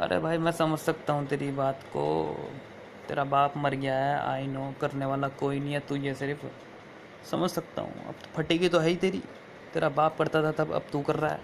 अरे भाई, मैं समझ सकता हूँ तेरी बात को। तेरा बाप मर गया है आई नो करने वाला कोई नहीं है तू ये सिर्फ़। समझ सकता हूँ, अब तो फटेगी तो है ही तेरी। तेरा बाप करता था तब, अब तू कर रहा है।